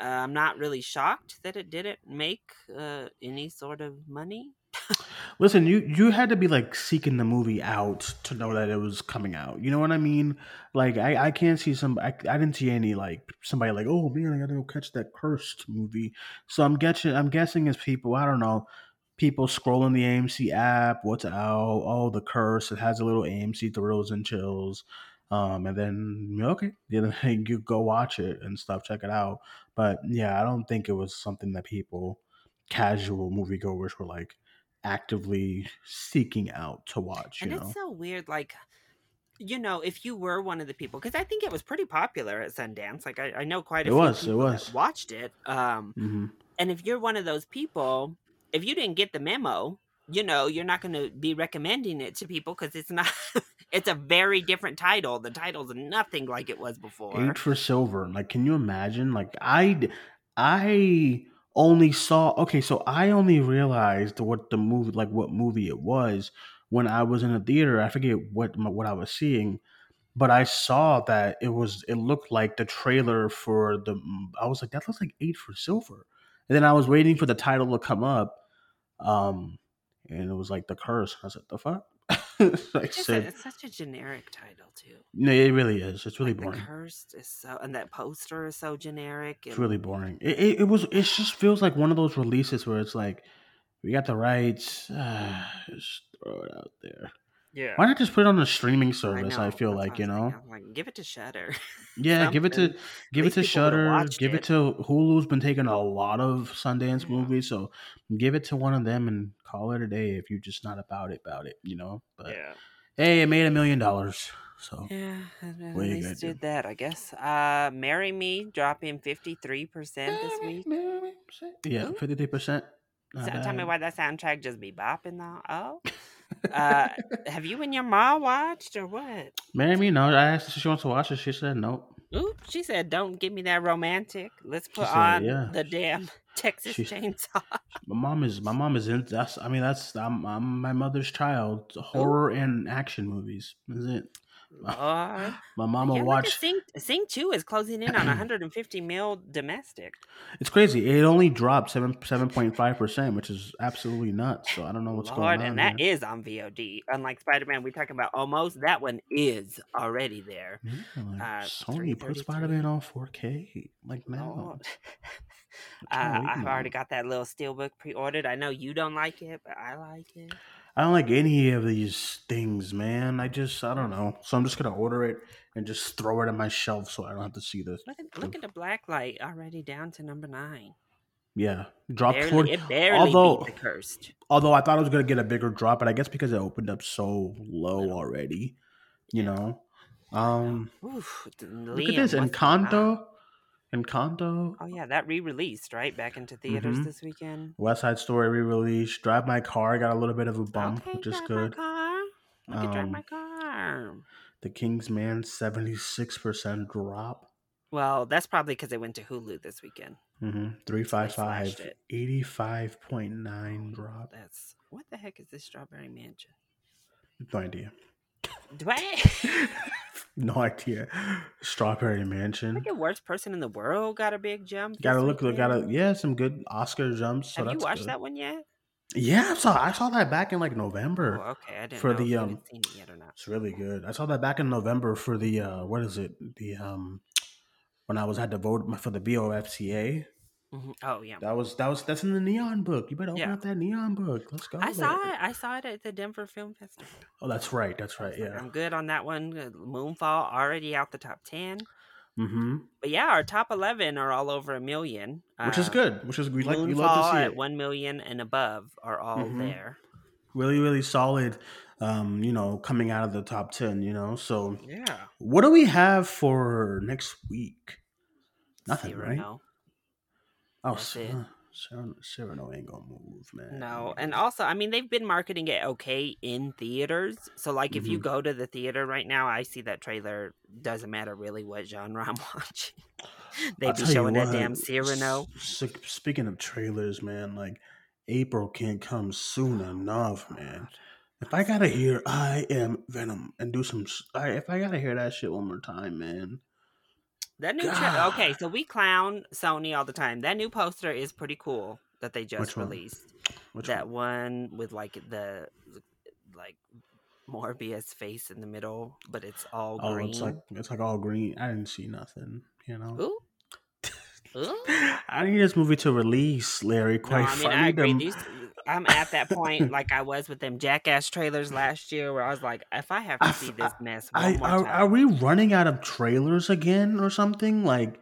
uh, I'm not really shocked that it didn't make uh, any sort of money. Listen, you you had to be like seeking the movie out to know that it was coming out. You know what I mean? Like I, I can't see some. I, I didn't see any like somebody like oh man I gotta go catch that cursed movie. So I'm guessing I'm guessing it's people I don't know people scrolling the AMC app. What's out? Oh the curse. It has a little AMC thrills and chills. Um and then okay, yeah, then you go watch it and stuff. Check it out. But yeah, I don't think it was something that people casual moviegoers were like actively seeking out to watch. You and know, it's so weird, like. You know, if you were one of the people, because I think it was pretty popular at Sundance. Like I, I know quite a It few was, it people that was. watched it. Um, hmm and if you're one of those people, if you didn't get the memo, you know, you're not going to be recommending it to people because it's not. it's a very different title. The title's nothing like it was before. eight for silver. Like, can you imagine? Like, I, I only saw. Okay, so I only realized what the movie, like, what movie it was when I was in a theater. I forget what what I was seeing. But I saw that it was. It looked like the trailer for the. I was like, that looks like eight for silver. And then I was waiting for the title to come up, um, and it was like the curse. I said, the fuck. I It's, just a- said, it's such a generic title too. no, it really is. It's really Like, boring. The cursed is so, and that poster is so generic. It's really boring. It, it, it was. It just feels like one of those releases where it's like, we got the rights. Uh, just throw it out there. Yeah. Why not just put it on a streaming service? I, know, feel like you know. Like, give it to Shudder. Yeah, give it to give it to Shudder. Give it. it. to Hulu's been taking a lot of Sundance Yeah. movies, so give it to one of them and call it a day if you're just not about it. About it, you know. But yeah. hey, it made a million dollars. So Yeah, at at What you least gonna do? did that, I guess. Uh, Marry Me dropping 53% this week. yeah, fifty three percent. So, tell me why that soundtrack just be bopping though. Oh, uh, have you and your mom watched or what? Marry me? No, I asked if she wants to watch it. She said nope. Ooh, she said, "Don't give me that romantic. Let's put said, on yeah. the damn Texas She's- Chainsaw. My mom is my mom is in. That's I mean that's I'm, I'm my mother's child. Horror and action movies. Is it? Lord. My will yeah, look at watch. Sing, Sing 2 is closing in on 150 mil domestic. It's crazy. It only dropped seven seven point five percent, which is absolutely nuts. So I don't know what's Lord, going on. and that there. is on VOD. Unlike Spider Man, we're talking about almost. That one is already there. Yeah, like, uh, Sony put Spider Man on 4K. Like now, Lord. Uh, I've already got that little steelbook pre-ordered. I know you don't like it, but I like it. I don't like any of these things, man. I just I don't know. So I'm just gonna order it and just throw it on my shelf so I don't have to see this. Look at look at the black light already down to number nine. Yeah, dropped Barely, 40. it barely although- beat the cursed. Although I thought I was gonna get a bigger drop, but I guess because it opened up so low already, you know. Um, Oof, look at this Encanto, Encanto, Oh yeah, that re-released right back into theaters Mhm. this weekend. West Side Story re-release. Drive My Car got a little bit of a bump, okay, which is drive good. My car. At drive Um, my car. The King's Man, seventy six percent drop. Well, that's probably because it went to Hulu this weekend. Mm-hmm. Three five five. slashed it. Eighty five point nine drop. That's what the heck is this Strawberry Mansion? No idea. Do I? No idea. Strawberry Mansion. Look at worst person in the world got a big jump. Gotta look. look, Gotta weekend. yeah, some good Oscar jumps. So Have you watched good. that one yet? Yeah, I saw. I saw that back in like November. Oh, okay. I didn't for know the, um, seen it yet or not. It's really good. I saw that back in November for the uh what is it? The um when I was had to vote for the BOFCA. Mhm. Oh yeah. That was that was that's in the neon book. You better open Yeah. up that neon book. Let's go. I saw it. I saw it at the Denver Film Festival. Oh, that's right. That's right. Yeah. I'm good on that one. Moonfall already out the top ten. Mm-hmm. But yeah, our top eleven are all over a million, Which is Uh, good. Which is we like. We love to see at it. one million and above are all Mhm. there. Really, really solid. Um, you know, coming out of the top ten. You know, so Yeah. what do we have for next week? Nothing, right? Oh, That's it. Cyrano, Cyrano, Cyrano ain't gonna move, man. No, and also, I mean, they've been marketing it okay in theaters. So, like, if you Mhm. go to the theater right now, I see that trailer. Doesn't matter really what genre I'm watching. they I'll be you showing that damn Cyrano. s- Speaking of trailers, man, like April can't come soon enough, man. If I gotta hear "I am Venom" and do some, if I gotta hear that shit one more time, man. That new tra- okay, so we clown Sony all the time. That new poster is pretty cool that they just Which one? released. Which that one with like the like Morbius face in the middle, but it's all Oh, green. it's like it's like all green. I didn't see nothing, you know. Ooh. Ooh. I need this movie to release, Larry. No, Quite I mean frankly, I agree. them- These, I'm at that point like I was with them Jackass trailers last year, where I was like, if I have to I see this mess one I, more are, are we running out of trailers again or something? Like,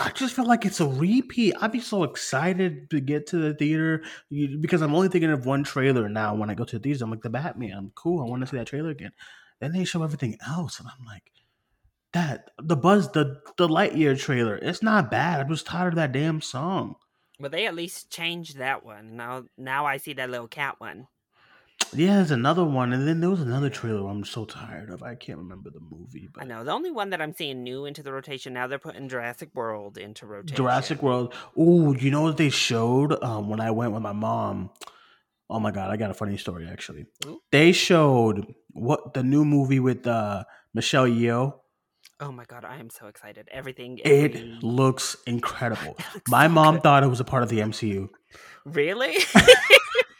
I just feel like it's a repeat. I'd be so excited to get to the theater because I'm only thinking of one trailer now. When I go to the theater, I'm like the Batman. I'm cool. I want to see that trailer again. Then they show everything else, and I'm like, that the Buzz the the Lightyear trailer. It's not bad. I'm just tired of that damn song. But they at least changed that one. Now, now I see that little cat one. Yeah, there's another one, and then there was another trailer I'm so tired of. I can't remember the movie, I but know the only one that I'm seeing new into the rotation now. They're putting Jurassic World into rotation. Jurassic World. Oh, you know what they showed um, when I went with my mom? Oh my god, I got a funny story actually. Ooh. They showed what the new movie with uh, Michelle Yeoh. Oh my god, I am so excited! Everything. It looks incredible. It looks My so mom good. thought it was a part of the MCU. really.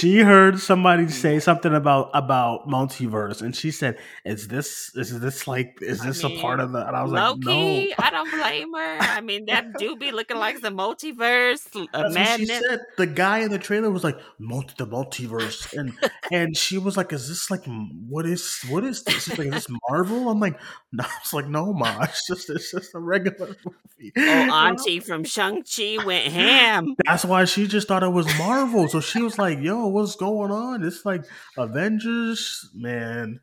she heard somebody say something about about multiverse, and she said, "Is this is this like is I this a part of the?" And I was like, "No." I don't blame her. I mean, that do be looking like the multiverse uh, what she said. The guy in the trailer was like, "Multi the multiverse," and and she was like, "Is this like what is what is this? She's like, is this Marvel?" I'm like, "No." I was like, "No, ma. It's just it's just a regular movie." Oh, Auntie from Shang Chi went ham. That's why she just thought it was Marvel. So she was like, "Yo, what's going on? It's like Avengers, man."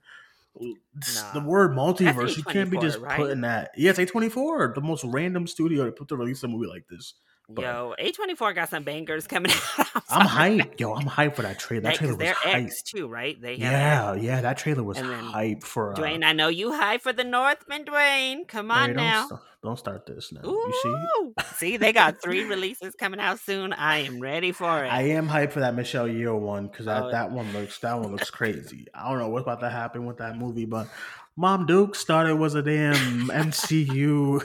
It's The word multiverse, you can't be just right? putting that. Yeah, it's A24, the most random studio to put to release a movie like this. But- Yo, A24 got some bangers coming out. I'm sorry. hyped, yo. I'm hyped for that trailer. That trailer was hype. Too, right? They Yeah, X. yeah, that trailer was And hype for. Uh, Duane, I know you high for the Northman, Duane. Come on don't now. Don't start this now. You see? See, they got three releases coming out soon. I am ready for it. I am hyped for that Michelle Yeoh one because that, Oh. that one looks that one looks crazy. I don't know what's about to happen with that movie, but Mom Duke started was a damn MCU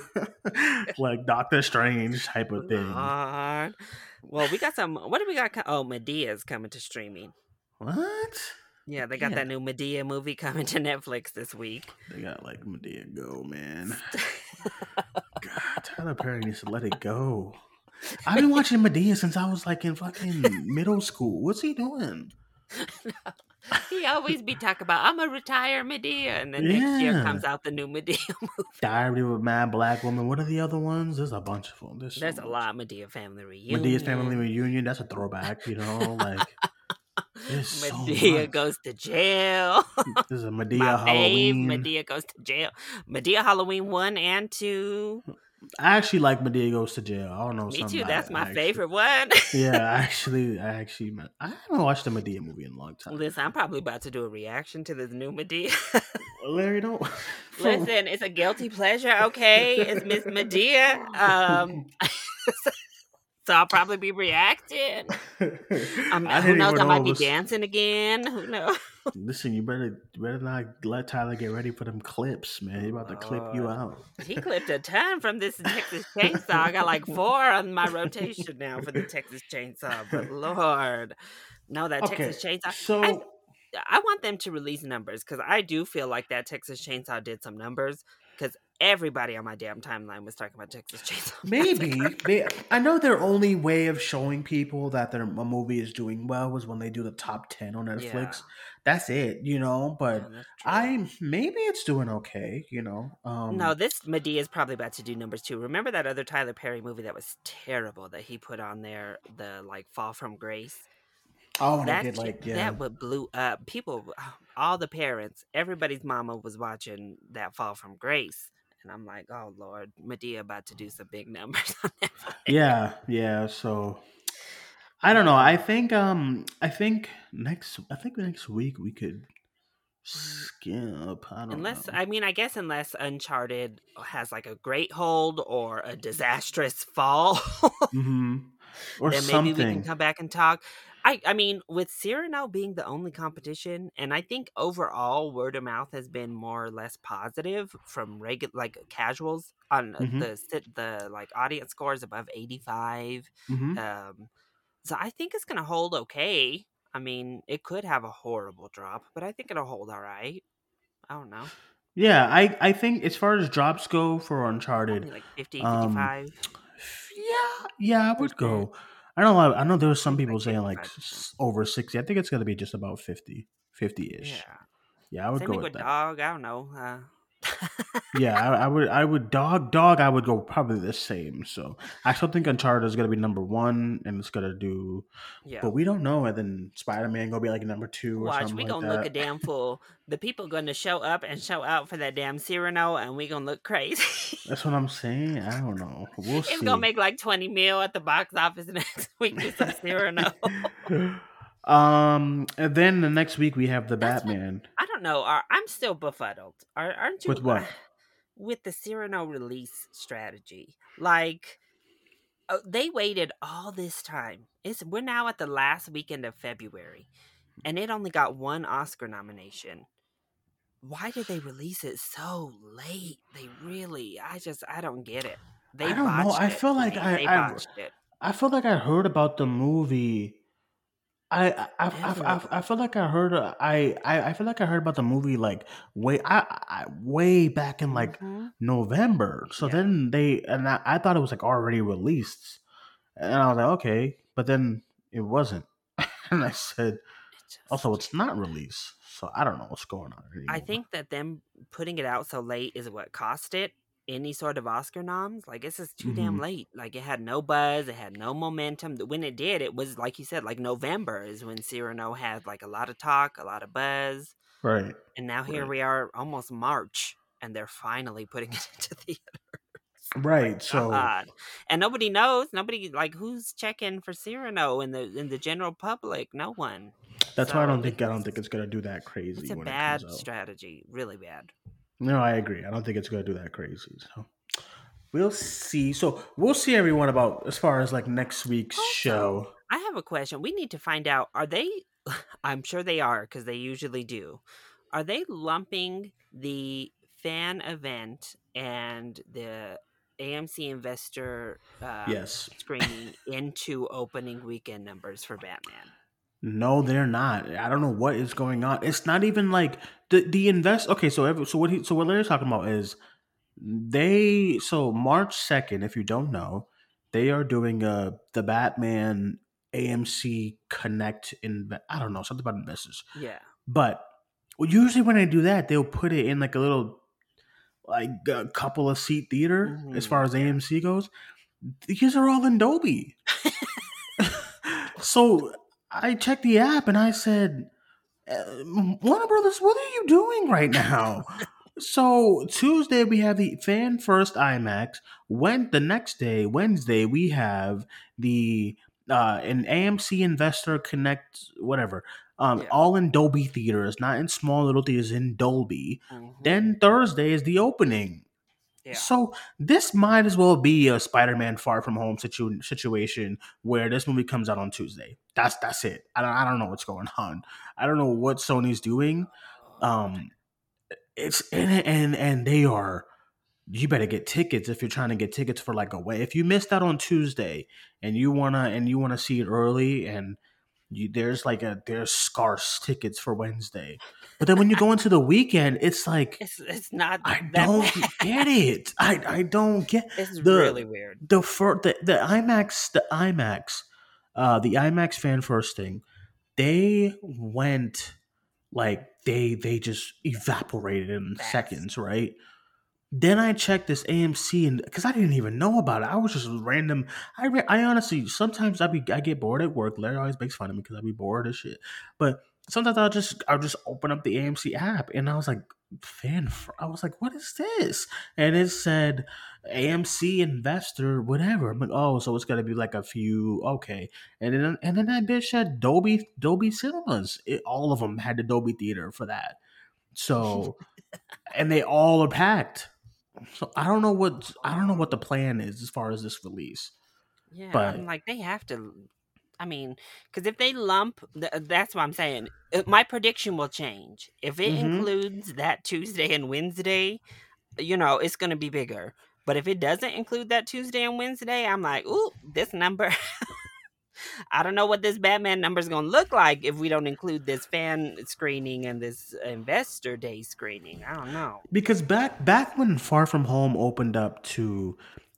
like Doctor Strange type of thing. Lord. Well, we got some. What do we got? Oh, Madea's coming to streaming. What? Yeah, they got Yeah. that new Madea movie coming to Netflix this week. They got like Madea go, man. God, Tyler Perry needs to let it go. I've been watching Madea since I was like in fucking middle school. What's he doing? he always be talking about I'm a retire Madea, and then next year comes out the new Madea movie. Diary of a Mad Black Woman. What are the other ones? There's a bunch of them. There's, so a lot. Madea family reunion. Madea's Family Reunion. That's a throwback, you know. Like there's so Madea much. goes to jail. There's a Madea My Halloween. Madea goes to jail. Madea Halloween one and two. I actually like Madea goes to jail. I don't know. Me too. That's I my favorite one. Yeah, I actually, I actually, I haven't watched a Madea movie in a long time. Listen, I'm probably about to do a reaction to this new Madea. Larry, don't. Listen, it's a guilty pleasure, okay? It's Miss Madea. Um, so I'll probably be reacting. Um, I who knows? I might be dancing again. Who knows? Listen, you better, you better not let Tyler get ready for them clips, man. He about to clip you out. He clipped a ton from this Texas Chainsaw. I got like four on my rotation now for the Texas Chainsaw. But Lord, no, that Okay, Texas Chainsaw. so I- I want them to release numbers because I do feel like that Texas Chainsaw did some numbers because everybody on my damn timeline was talking about Texas Chainsaw. Maybe they, I know their only way of showing people that their a movie is doing well was when they do the top ten on Netflix. Yeah. That's it, you know. But Yeah. I maybe it's doing okay, you know. Um, no, this Madea is probably about to do numbers too. Remember that other Tyler Perry movie that was terrible that he put on there, the like Fall from Grace. oh, that did like yeah. that would blew up. People, all the parents, everybody's mama was watching that Fall from Grace, and I'm like, oh Lord, Madea about to do some big numbers on that. yeah, yeah. So I don't know. I think um I think next I think next week we could skip. I don't Unless know. I mean, I guess unless Uncharted has like a great hold or a disastrous fall, hmm Or then maybe something. we can come back and talk. I I mean, with Cyrano being the only competition, and I think overall word of mouth has been more or less positive from regular like casuals on uh, Mhm. the the like audience scores above eighty five. hmm Um, so I think it's gonna hold okay. I mean, it could have a horrible drop, but I think it'll hold all right. I don't know. Yeah, I I think as far as drops go for Uncharted, like 50, um, 55. yeah, yeah, I would go. I don't know. I know there was some people saying like 55%. s- over sixty. I think it's gonna be just about 50 ish. Yeah. Yeah, I would Same go thing with with that. dog. I don't know. Uh, Yeah, I, I would. I would dog dog. I would go probably the same. So I still think Uncharted is gonna be number one, and it's gonna do. yeah. But we don't know. And then Spider Man gonna be like number two or Watch, something we like gonna that. look a damn fool. The people gonna show up and show out for that damn Cyrano, and we gonna look crazy. That's what I'm saying. I don't know. We'll it's see. gonna make like twenty mil at the box office next week with some Cyrano. um, and then the next week we have the That's what- Batman. I don't know. I'm still befuddled. Are, aren't you? With what? With the Cyrano release strategy, like uh, they waited all this time. It's we're now at the last weekend of February, and it only got one Oscar nomination. Why did they release it so late? They really, I just, I don't get it. They I don't know. I it. feel like They- I- they I- it. I feel like I heard about the movie. I I, I, I, I, feel like I heard uh, I, I I feel like I heard about the movie like way I, I way back in like Mhm. November. So Yeah. then they and I, I thought it was like already released, and I was like okay, but then it wasn't, and I said It also it's not released. So I don't know what's going on. I think that them putting it out so late is what cost it any sort of Oscar noms. Like it's just too damn Mhm. late. Like it had no buzz, it had no momentum. When it did, it was like you said, like November is when Cyrano had like a lot of talk, a lot of buzz, right. and now here Right. we are, almost March, and they're finally putting it into theaters. Right. So God. and nobody knows. Nobody like who's checking for Cyrano in the in the general public. No one. that's why I don't think I don't think it's gonna do that crazy. It's a bad it strategy, really bad. No, I agree. I don't think it's gonna do that crazy. So We'll see. So we'll see everyone about as far as like next week's Also, show. I have a question. We need to find out are they, I'm sure they are because they usually do, are they lumping the fan event and the AMC investor uh, Yes. screening into opening weekend numbers for Batman? No, they're not. I don't know what is going on. It's not even like the the invest. Okay, so every, so what he so what Larry's talking about is they so March second. If you don't know, they are doing uh the Batman AMC Connect in I don't know something about investors. Yeah. But usually when they do that, they'll put it in like a little like a couple of seat theater as Mhm, far as. AMC goes. These are all in Dolby. so I checked the app and I said, uh, Warner Brothers, what are you doing right now? so Tuesday we have the fan first IMAX. When the next day, Wednesday, we have the uh an AMC Investor Connect, whatever. Um, Yeah. all in Dolby theaters, not in small little theaters in Dolby. Mhm, Then Thursday is the opening. Yeah. So this might as well be a Spider-Man Far From Home situ- situation where this movie comes out on Tuesday. That's that's it. I don't, I don't know what's going on. I don't know what Sony's doing. Um, it's and and and they are. You better get tickets if you're trying to get tickets for like a way. If you missed out on Tuesday and you wanna and you wanna see it early and you, there's like a there's scarce tickets for Wednesday, but then when you go into the weekend, it's like it's, it's not I don't bad. get it. I I don't get It's the really weird. the fir- the the IMAX the IMAX uh the IMAX fan first thing. They went like they they just evaporated in seconds, right? Then I checked this AMC and because I didn't even know about it, I was just random. I I honestly sometimes I be I get bored at work. Larry always makes fun of me because I be bored as shit. But sometimes I'll just I'll just open up the AMC app and I was like fan. I was like, what is this? And it said AMC investor whatever. I'm like, oh, so it's gonna be like a few okay. And then and then that bitch had Dolby Dolby Cinemas. It, all of them had the Dolby theater for that. So and they all are packed. So I don't know what I don't know what the plan is as far as this release. Yeah, But- I'm like they have to. I mean, because if they lump, th- that's what I'm saying. Uh, My prediction will change if it Mhm. includes that Tuesday and Wednesday. You know, it's going to be bigger. But if it doesn't include that Tuesday and Wednesday, I'm like, ooh, this number. I don't know what this Batman number is going to look like if we don't include this fan screening and this investor day screening. I don't know. Because back back when Far From Home opened up to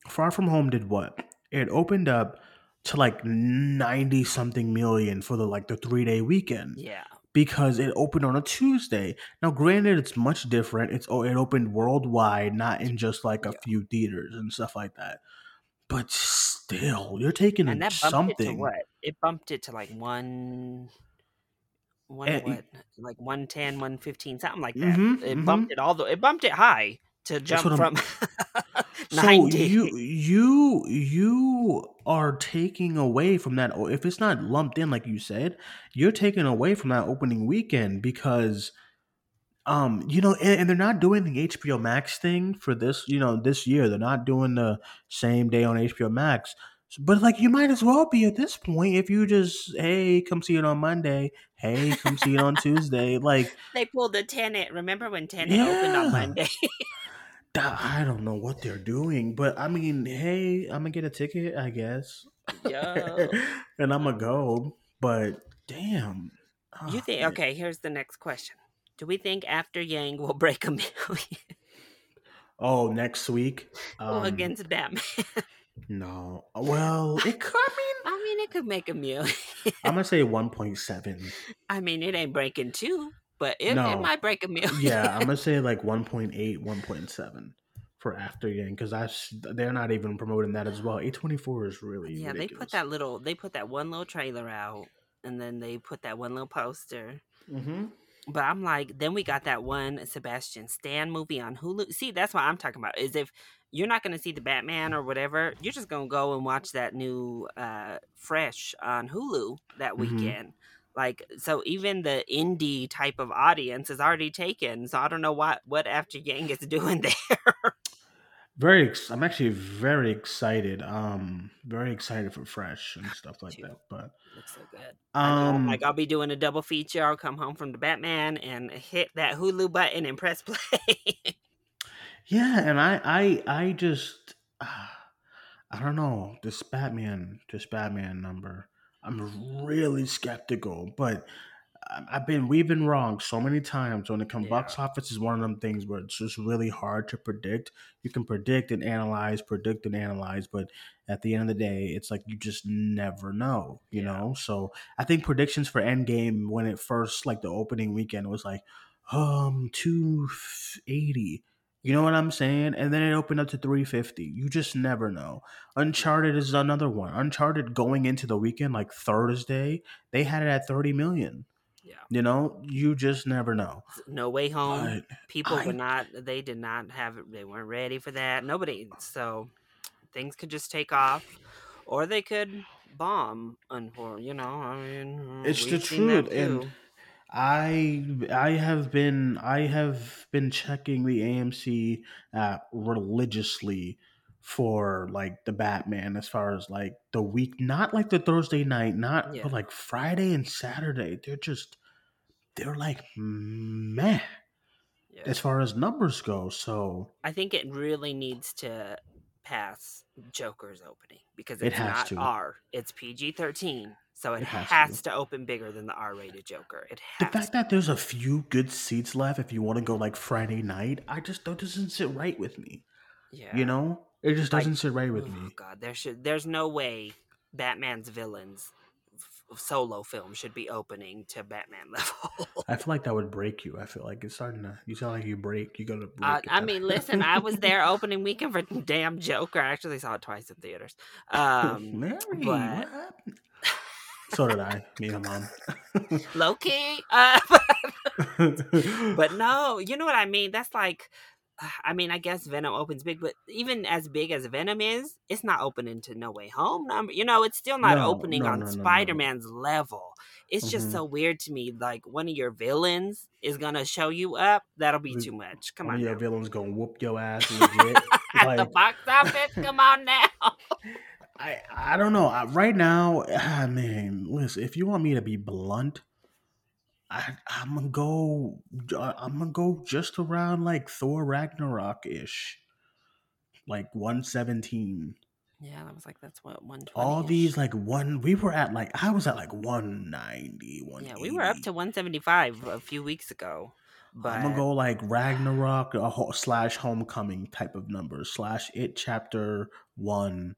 Far From Home did what? It opened up to like 90 something million for the like the 3-day weekend Yeah. because it opened on a Tuesday. Now granted it's much different. It's oh it opened worldwide, not in just like a Yeah. few theaters and stuff like that. But still, you're taking And that bumped something. it to what? It bumped it to like one, one Eh, what? Like 110, 115, something like that. Mhm, it bumped it all the. It bumped it high to jump from So ninety. you you you are taking away from that. If it's not lumped in like you said, you're taking away from that opening weekend because, um, you know, and, and they're not doing the HBO Max thing for this. You know, this year they're not doing the same day on HBO Max. But like, you might as well be at this point if you just hey, come see it on Monday. Hey, come see it on Tuesday. Like, they pulled the Tenet. Remember when Tenet opened Yeah. on Monday? I don't know what they're doing, but I mean, hey, I'm gonna get a ticket, I guess. Yo. and I'm gonna go. But damn, you Oh, think? Okay, here's the next question. Do we think After Yang will break a million? oh, next week. Um, against Batman? no. Well, it could. I I mean, it could make a million. I'm gonna say 1.7. I mean, it ain't breaking two, but it, it might break a million. Yeah, I'm gonna say like 1.8, 1.7 for After Yang because they're not even promoting that as well. A24 is really Yeah, they put that little they put that one little trailer out and then they put that one little poster. Mm-hmm. But I'm like, then we got that one Sebastian Stan movie on Hulu. See, that's what I'm talking about. Is if you're not gonna see the Batman or whatever, you're just gonna go and watch that new uh Fresh on Hulu that Mhm. weekend. Like so even the indie type of audience is already taken. So I don't know what what After Yang is doing there. Very. Ex- I'm actually very excited. Um, very excited for Fresh and stuff like that. But Looks so good. Um, like I'll be doing a double feature. I'll come home from the Batman and hit that Hulu button and press play. yeah, and I, I, I just, uh, I don't know this Batman, this Batman number. I'm really skeptical, but I've been we've been wrong so many times when it comes Yeah. box office is one of them things where it's just really hard to predict. You can predict and analyze, predict and analyze, but at the end of the day, it's like you just never know, you Yeah. know. So I think predictions for Endgame when it first like the opening weekend was like um two eighty. You know what I'm saying? And then it opened up to 350. You just never know. Uncharted is another one. Uncharted going into the weekend like Thursday, they had it at 30 million. Yeah. You know, you just never know. No Way Home. But People I- were not. They did not have. They weren't ready for that. Nobody. So things could just take off, or they could bomb. Unfor you know. I mean, It's the we've seen that truth, and. I I have been I have been checking the AMC app religiously for like the Batman as far as like the week, not like the Thursday night, not Yeah. but like Friday and Saturday. They're just they're like meh Yeah. as far as numbers go. So I think it really needs to pass Joker's opening because It it's has not to. R. It's PG thirteen, so it, It has has, to. to. open bigger than the R rated Joker. It the fact that there's a few good seats left if you want to go like Friday night, I just that doesn't sit right with me. yeah. You know, it just doesn't sit right with me. Oh me. God, there should. There's no way Batman's villains f- solo film should be opening to Batman level. I feel like that would break you. I feel like it's starting to. You sound like you break. You gotta break. Uh, I mean, listen, I was there opening weekend for damn Joker. I actually saw it twice in theaters. Um, Mary, but- what happened? So did I. Me and mom. low key. Uh, but no, you know what I mean? That's like, I mean, I guess Venom opens big, but even as big as Venom is, it's not opening to No Way Home number. You know, it's still not No, opening no, on no. Spider Man's level. It's just Mhm. so weird to me. Like one of your villains is gonna show you up. That'll be too much. Come One on, your now. villains gonna whoop your ass legit. at the box office. Come on now. I I don't know. I, right now, I mean, listen. If you want me to be blunt, I I'm gonna go. uh, I'm gonna go just around like Thor Ragnarok ish, like one seventeen. Yeah, that was like that's what one. All these like one. We were at like I was at like 190, Yeah, we were up to one seventy five a few weeks ago. But I'm gonna go like Ragnarok ho- slash Homecoming type of numbers slash It Chapter One.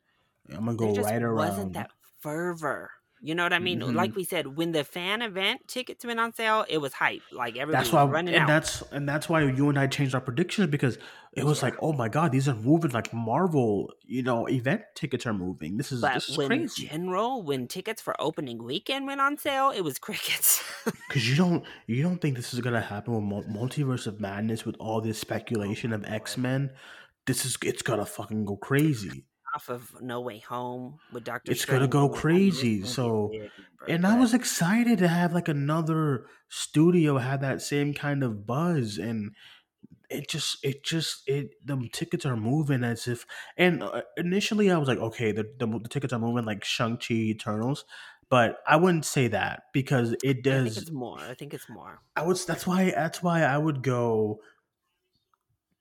I'm gonna go right around. wasn't that fervor. You know what I mean? Mhm. Like we said, when the fan event tickets went on sale, it was hype. Like everybody that's why, was running and out. that's and that's why you and I changed our predictions because it was Yeah. like, oh my god, these are moving like Marvel. You know, event tickets are moving. This is but this is when crazy general, when tickets for opening weekend went on sale, it was crickets. because you don't you don't think this is gonna happen with Multiverse of Madness with all this speculation of X Men. This is it's gonna fucking go crazy. Off of No Way Home with Doctor. It's gonna go crazy, so- And I was excited to have like another studio have that same kind of buzz and it just it just it the tickets are moving as if and uh, initially I was like okay the, the, the tickets are moving like Shang-Chi Eternals but I wouldn't say that because it I think does it's more. I think it's more. I was that's why that's why I would go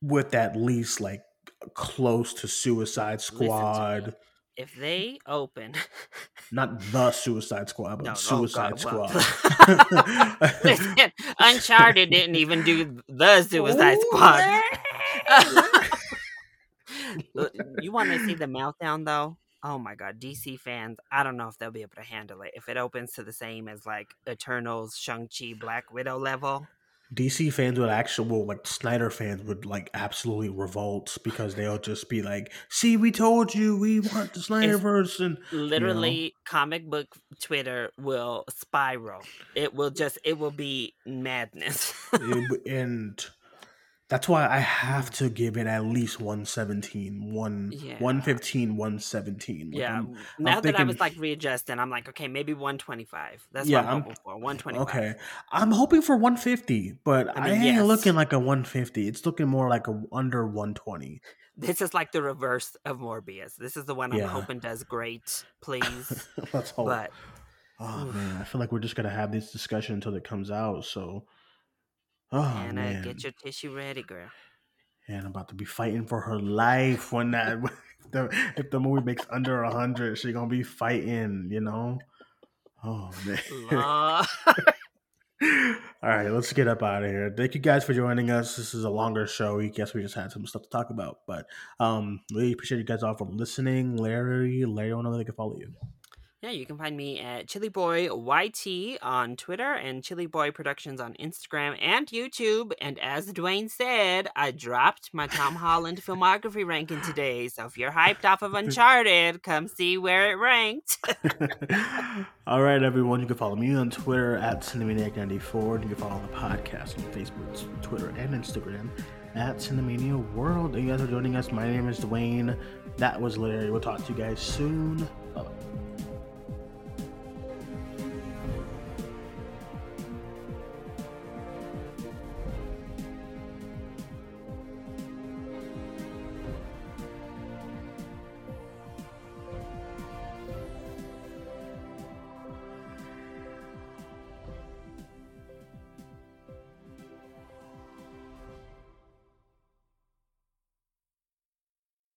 with at least like close to Suicide to. Squad If they open, not the Suicide Squad but No, oh Suicide God, well- Squad listen, Uncharted didn't even do the Suicide Ooh, Squad. you want to see the meltdown though? Oh my god, DC fans! I don't know if they'll be able to handle it if it opens to the same as like Eternals, Shang Chi, Black Widow level. DC fans would actual like Snyder fans would like absolutely revolt because they'll just be like, "See, we told you we want the Snyderverse," and Literally, comic book Twitter will spiral. It will just, it will be madness. it- and That's why I have to um, give it at least 117, one, Yeah. 115, 117. Like, Yeah. I'm- now that I was like readjusting, I'm like, okay, maybe 125. That's Yeah, what I'm I'm- hoping for. 125. Okay, I'm hoping for 150, but I I, ain't yes. looking like a 150. It's looking more like a under 120. This is like the reverse of Morbius. This is the one I'm Yeah. hoping does great, please. Let's hope. but oh oof. man, I feel like we're just gonna have this discussion until it comes out. So, oh Anna, man, get your tissue ready, girl. and I'm about to be fighting for her life when that if the, if the movie makes under a hundred, she's gonna be fighting. You know. Oh man. All right, let's get up out of here. Thank you guys for joining us. This is a longer show. I guess we just had some stuff to talk about, but um, really appreciate you guys all for listening. Larry, Larry, I to know they can follow you. Yeah, you can find me at Chilly Boy YT on Twitter and Chilly Boy Productions on Instagram and YouTube. And as Duane said, I dropped my Tom Holland filmography ranking today. So if you're hyped off of Uncharted, come see where it ranked. all right, everyone. You can follow me on Twitter at Cinemaniac94. You can follow the podcast on Facebook, Twitter, and Instagram at Cinemania World. Thank you guys for joining us. My name is Duane. That was Larry. We'll talk to you guys soon.